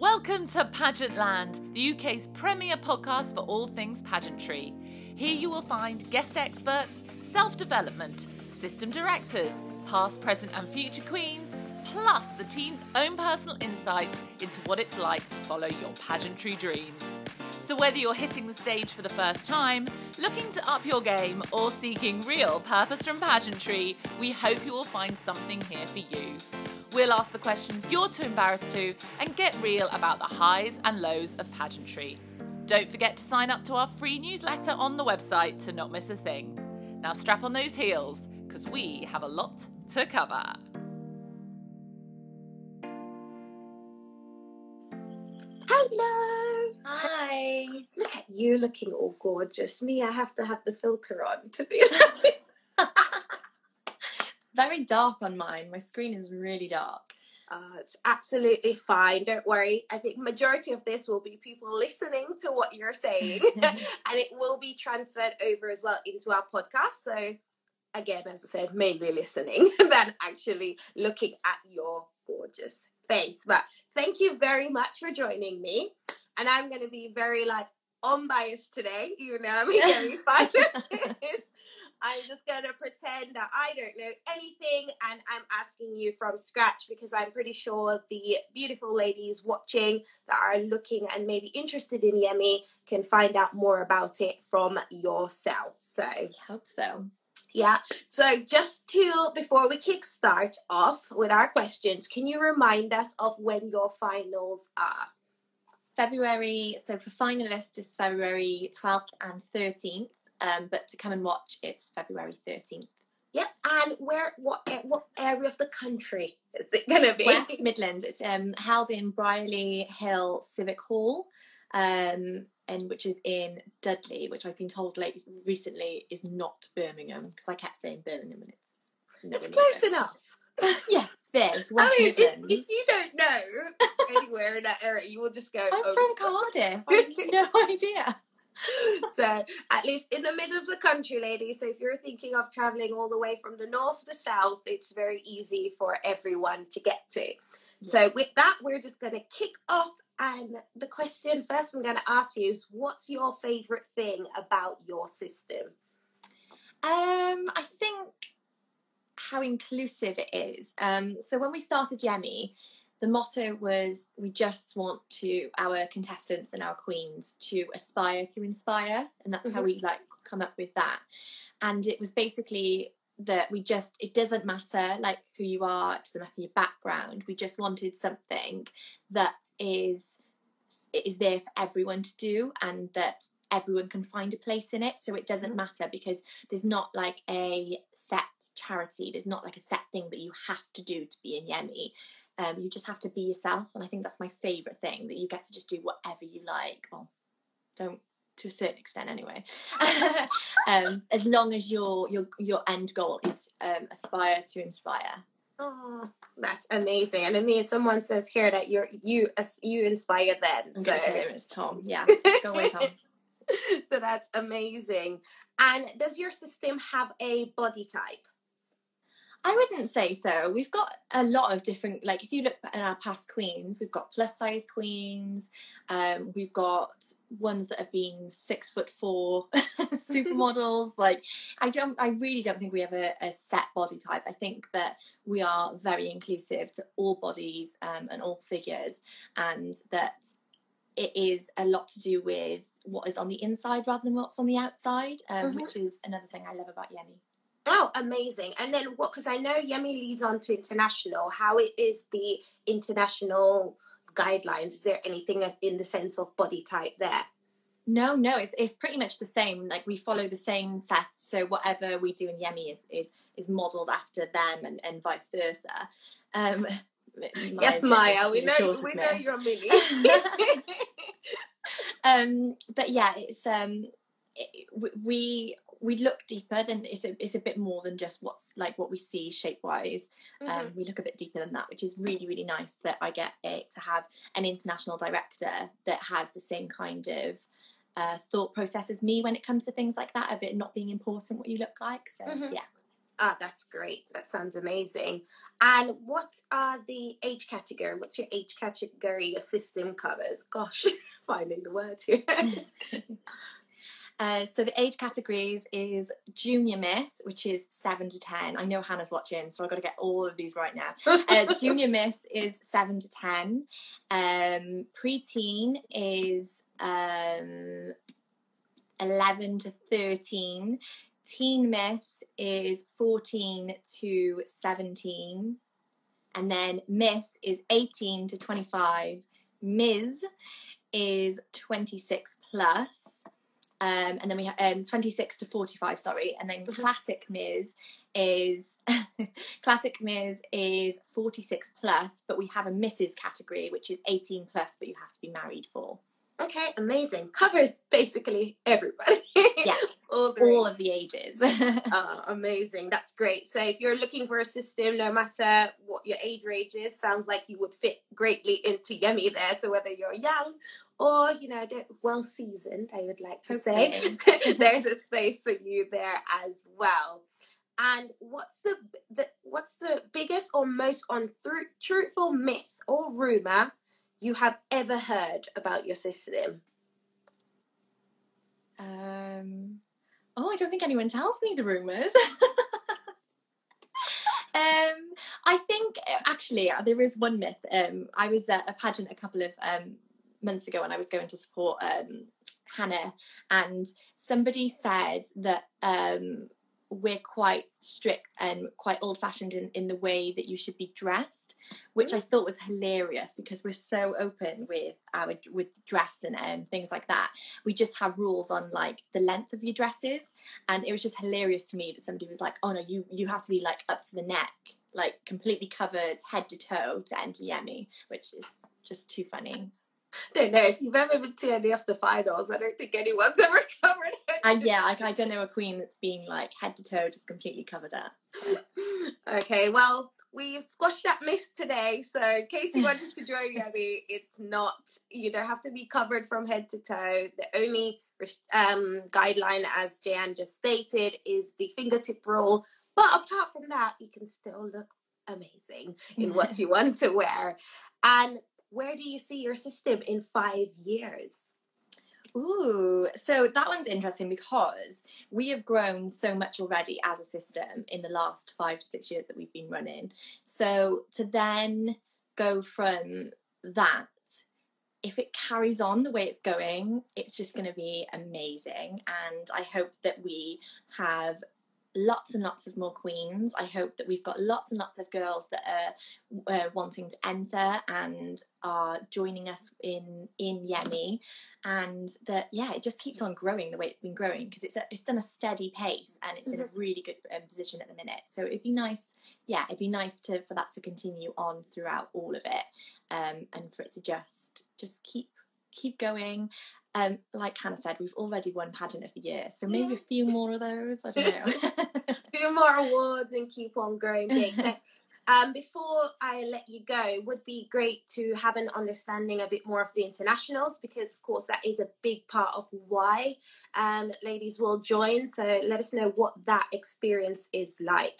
Welcome to Pageant Land, the UK's premier podcast for all things pageantry. Here you will find guest experts, self development, system directors, past, present, and future queens, plus the team's own personal insights into what it's like to follow your pageantry dreams. So, whether you're hitting the stage for the first time, looking to up your game, or seeking real purpose from pageantry, we hope you will find something here for you. We'll ask the questions you're too embarrassed to and get real about the highs and lows of pageantry. Don't forget to sign up to our free newsletter on the website to not miss a thing. Now, strap on those heels because we have a lot to cover. Hello. Hi. Look at you looking all gorgeous. Me, I have to have the filter on to be Very dark on mine. My screen is really dark. Uh, it's absolutely fine. Don't worry. I think majority of this will be people listening to what you're saying, and it will be transferred over as well into our podcast. So, again, as I said, mainly listening than actually looking at your gorgeous face. But thank you very much for joining me. And I'm going to be very like unbiased today, even though I'm very fine with this. I'm just going to pretend that I don't know anything and I'm asking you from scratch because I'm pretty sure the beautiful ladies watching that are looking and maybe interested in Yemi can find out more about it from yourself. So, I hope so. yeah. So, just to, before we kick start off with our questions, can you remind us of when your finals are? February, so for finalists, it's February 12th and 13th. Um, but to come and watch, it's February 13th. Yep. And where, what, what area of the country is it going to be? West Midlands. It's um, held in Brierley Hill Civic Hall, um, and which is in Dudley, which I've been told like recently is not Birmingham because I kept saying Birmingham and it's It's close enough. Yes, there's West I mean, if, if you don't know anywhere in that area, you will just go. I'm oh, from Cardiff. I have no idea. so at least in the middle of the country, ladies. So if you're thinking of traveling all the way from the north to the south, it's very easy for everyone to get to. So with that, we're just going to kick off. And the question first I'm going to ask you is, what's your favorite thing about your system? Um, I think how inclusive it is. Um, so when we started Yemi, the motto was we just want to our contestants and our queens to aspire to inspire, and that's how Mhm. we like come up with that. And it was basically that we just it doesn't matter like who you are, it doesn't matter your background. We just wanted something that is is there for everyone to do, and that everyone can find a place in it. So it doesn't Mhm. matter because there's not like a set charity. There's not like a set thing that you have to do to be in Yemi. Um, you just have to be yourself, and I think that's my favourite thing that you get to just do whatever you like. Well, don't to a certain extent anyway. um, as long as your your your end goal is um, aspire to inspire. Oh, that's amazing! And I mean, someone says here that you're you you inspire them. So. him as Tom. Yeah, go away, Tom. so that's amazing. And does your system have a body type? I wouldn't say so. We've got a lot of different, like if you look at our past queens, we've got plus size queens, um, we've got ones that have been six foot four supermodels. like I don't, I really don't think we have a, a set body type. I think that we are very inclusive to all bodies um, and all figures, and that it is a lot to do with what is on the inside rather than what's on the outside, um, Mhm. which is another thing I love about Yemi. Oh, amazing! And then what? Because I know Yemi leads on to international. How it is the international guidelines? Is there anything in the sense of body type there? No, no, it's it's pretty much the same. Like we follow the same sets, so whatever we do in Yemi is is is modelled after them, and, and vice versa. Um, yes, Maya. We know. We know you're Millie. um, but yeah, it's um, it, we- we look deeper than it's a it's a bit more than just what's like what we see shape wise. Mhm. Um, we look a bit deeper than that, which is really really nice that I get it to have an international director that has the same kind of uh, thought process as me when it comes to things like that of it not being important what you look like. So Mhm. yeah, Ah, that's great. That sounds amazing. And what are the age category? What's your age category your system covers? Gosh, finding the word here. Uh, so the age categories is junior miss, which is seven to ten. I know Hannah's watching, so I've got to get all of these right now. Uh, junior miss is seven to ten. Um, preteen is um, eleven to thirteen. Teen miss is fourteen to seventeen, and then miss is eighteen to twenty-five. Ms is twenty-six plus. Um, and then we have um, 26 to 45, sorry. And then classic Ms is classic Ms is 46 plus, but we have a Mrs category, which is 18 plus, but you have to be married for. Okay, amazing. Covers basically everybody. Yes, all, all of the ages. Oh, amazing. That's great. So if you're looking for a system, no matter what your age range is, sounds like you would fit greatly into Yummy there. So whether you're young or, you know, well seasoned, I would like to say, there's a space for you there as well. And what's the, the what's the biggest or most untruthful myth or rumor you have ever heard about your system? Um, oh, I don't think anyone tells me the rumours. um, think uh, actually uh, there is one myth. Um, I was at a pageant a couple of um, months ago, and I was going to support um, Hannah, and somebody said that um, we're quite strict and quite old fashioned in, in the way that you should be dressed, which I thought was hilarious because we're so open with our with dress and um, things like that. We just have rules on like the length of your dresses, and it was just hilarious to me that somebody was like, "Oh no, you you have to be like up to the neck, like completely covered head to toe to enter Yemi," which is just too funny. Don't know if you've ever been to any of the finals. I don't think anyone's ever covered it. And yeah, like I don't know a queen that's being like head to toe just completely covered up. okay, well, we've squashed that myth today. So, in case you wanted to join Yummy, it's not, you don't have to be covered from head to toe. The only um, guideline, as Jan just stated, is the fingertip rule. But apart from that, you can still look amazing in what you want to wear. And where do you see your system in five years? Ooh, so that one's interesting because we have grown so much already as a system in the last five to six years that we've been running. So to then go from that, if it carries on the way it's going, it's just going to be amazing. And I hope that we have lots and lots of more queens. I hope that we've got lots and lots of girls that are uh, wanting to enter and are joining us in in Yemi, and that yeah, it just keeps on growing the way it's been growing because it's a, it's done a steady pace and it's in a really good um, position at the minute. So it'd be nice, yeah, it'd be nice to for that to continue on throughout all of it, um, and for it to just just keep keep going um, like Hannah said, we've already won pageant of the year, so maybe a few more of those. I don't know. Do more awards and keep on growing big. So, um, before I let you go, it would be great to have an understanding a bit more of the internationals because, of course, that is a big part of why um, ladies will join. So let us know what that experience is like.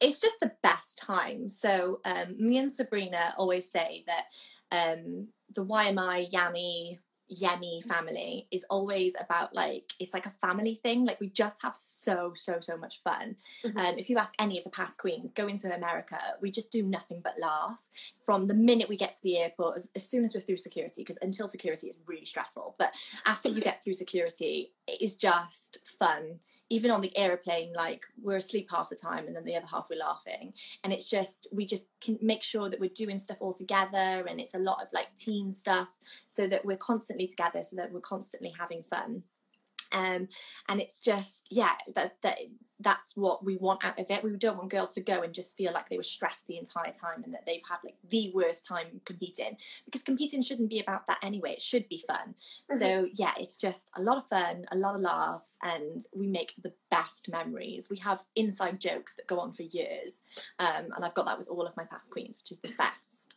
it's just the best time. So um, me and Sabrina always say that um, the YMI Yami Yemi family is always about like it's like a family thing. Like we just have so so so much fun. Mhm. Um, if you ask any of the past queens going to America, we just do nothing but laugh from the minute we get to the airport. As, as soon as we're through security, because until security is really stressful. But after you get through security, it is just fun. Even on the aeroplane, like we're asleep half the time, and then the other half we're laughing. And it's just we just can make sure that we're doing stuff all together and it's a lot of like team stuff so that we're constantly together so that we're constantly having fun um and it's just yeah that that that's what we want out of it. We don't want girls to go and just feel like they were stressed the entire time and that they've had like the worst time competing. Because competing shouldn't be about that anyway. It should be fun. So yeah it's just a lot of fun a lot of laughs and we make the best memories. We have inside jokes that go on for years. Um, and I've got that with all of my past queens, which is the best.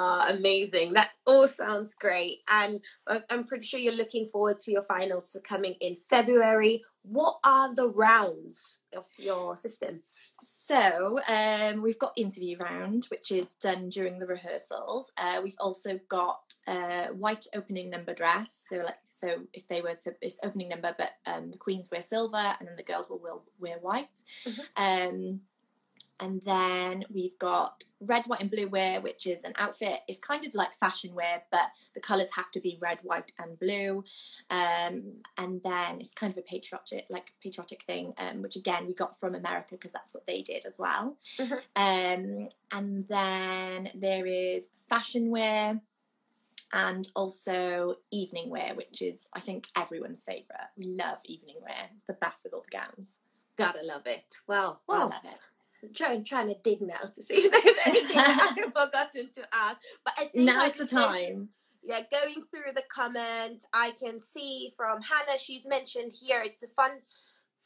Ah, amazing. That all sounds great. And I- I'm pretty sure you're looking forward to your finals coming in February. What are the rounds of your system? So um, we've got interview round, which is done during the rehearsals. Uh, we've also got uh, white opening number dress. So like so, if they were to it's opening number, but um, the queens wear silver, and then the girls will, will wear white. Um, and then we've got red, white, and blue wear, which is an outfit. It's kind of like fashion wear, but the colours have to be red, white, and blue. Um, and then it's kind of a patriotic, like patriotic thing, um, which again we got from America because that's what they did as well. Mhm. Um, and then there is fashion wear. And also evening wear, which is I think everyone's favourite. We love evening wear; it's the best with all the gowns. Gotta love it. Well, I well, love it. Trying, trying to dig now to see if there's anything that I've forgotten to ask. But I think Now's the time. yeah, going through the comment, I can see from Hannah, she's mentioned here it's a fun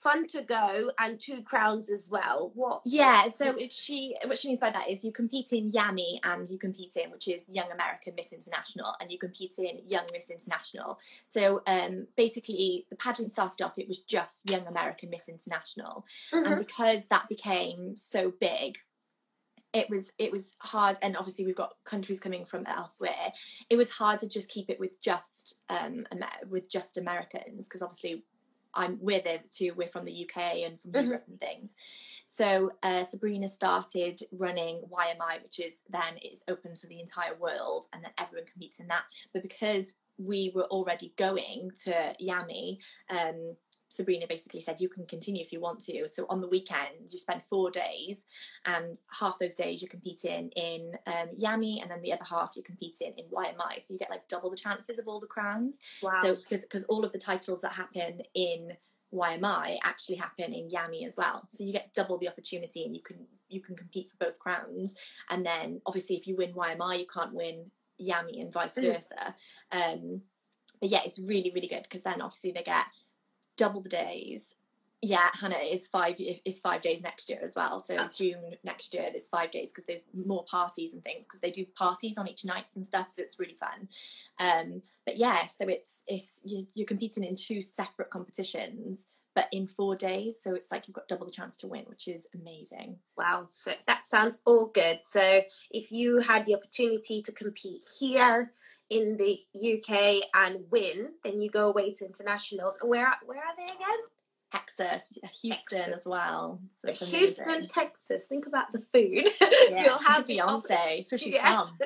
fun to go and two crowns as well. What Yeah, so she what she means by that is you compete in Yami and you compete in which is Young American Miss International and you compete in Young Miss International. So um, basically, the pageant started off it was just Young American Miss International, Mhm. and because that became so big. It was it was hard, and obviously we've got countries coming from elsewhere. It was hard to just keep it with just um with just Americans because obviously I'm we're there too. We're from the UK and from Mhm. Europe and things. So uh, Sabrina started running YMI, which is then it's open to the entire world, and then everyone competes in that. But because we were already going to Yami, um, Sabrina basically said you can continue if you want to. So on the weekend, you spend four days, and half those days you're competing in um, Yami, and then the other half you're competing in YMI. So you get like double the chances of all the crowns. wow. So because all of the titles that happen in YMI actually happen in Yami as well. So you get double the opportunity and you can you can compete for both crowns. And then obviously if you win YMI you can't win Yami and vice Mm. versa. Um, but yeah, it's really really good because then obviously they get double the days. Yeah, Hannah is five is five days next year as well. So Oh. June next year there's five days because there's more parties and things because they do parties on each nights and stuff. So it's really fun. Um, but yeah, so it's it's you're competing in two separate competitions, but in four days. So it's like you've got double the chance to win, which is amazing. Wow, so that sounds all good. So if you had the opportunity to compete here in the UK and win, then you go away to internationals. And where where are they again? Texas, Houston Texas. as well. So Houston. Texas. Think about the food. Yeah, You'll have Beyonce, where she's Yeah. from.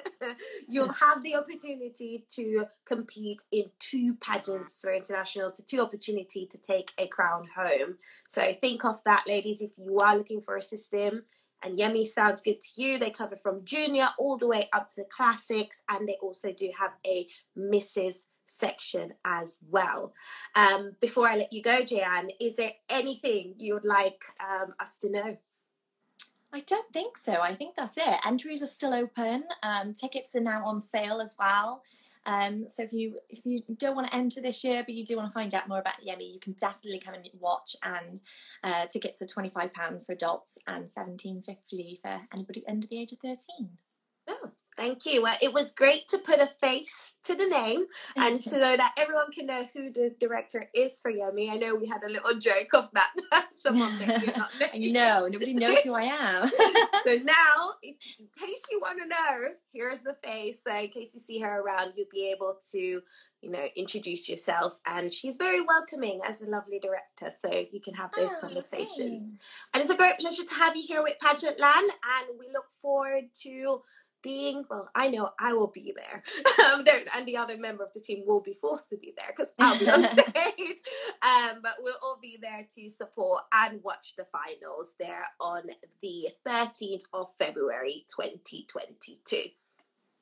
You'll have the opportunity to compete in two pageants for internationals, the two opportunity to take a crown home. So think of that, ladies, if you are looking for a system. And Yummy sounds good to you. They cover from junior all the way up to the classics, and they also do have a Mrs. section as well. Um, before I let you go, Jan, is there anything you would like um, us to know? I don't think so. I think that's it. Entries are still open. Um, tickets are now on sale as well. Um, so if you if you don't want to enter this year, but you do want to find out more about Yemi, you can definitely come and watch. And uh, tickets are twenty five pound for adults and seventeen fifty for anybody under the age of thirteen. Oh, thank you. Well, it was great to put a face to the name and to know that everyone can know who the director is for Yummy. I know we had a little joke of that. Someone that you're not know nobody knows who I am. So now, in case you want to know, here's the face. So in case you see her around, you'll be able to, you know, introduce yourself. And she's very welcoming as a lovely director. So you can have those Oh, conversations. And it's a great pleasure to have you here with Pageant Land, and we look forward to being. Well, I know I will be there, um, no, and the other member of the team will be forced to be there because I'll be on stage. Um, but we'll all be there to support and watch the finals there on the 13th of February, 2022.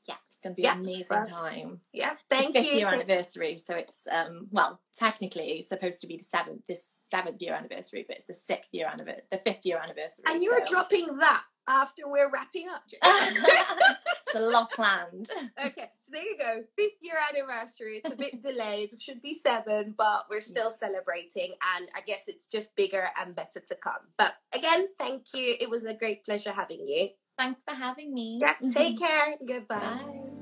Yeah, it's going to be Yeah, an amazing well, time. Yeah, thank fifth you. year to- anniversary, so it's um well technically it's supposed to be the seventh this seventh year anniversary, but it's the sixth year anniversary, the fifth year anniversary. and you're so- dropping that after we're wrapping up. Jen. it's a lot planned. Okay, so there you go. Fifth year anniversary. It's a bit delayed. It should be seven, but we're still celebrating. And I guess it's just bigger and better to come. But again, thank you. It was a great pleasure having you. Thanks for having me. Yeah, take care. Goodbye. Bye.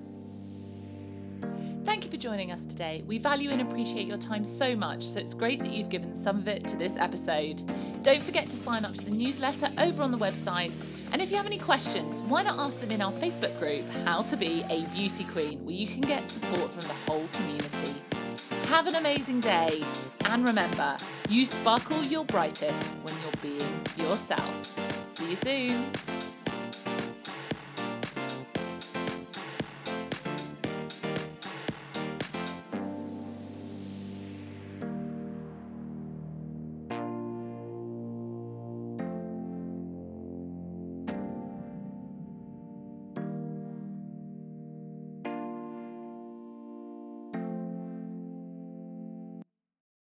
Thank you for joining us today. We value and appreciate your time so much, so it's great that you've given some of it to this episode. Don't forget to sign up to the newsletter over on the website. And if you have any questions, why not ask them in our Facebook group, How to Be a Beauty Queen, where you can get support from the whole community. Have an amazing day, and remember, you sparkle your brightest when you're being yourself. See you soon.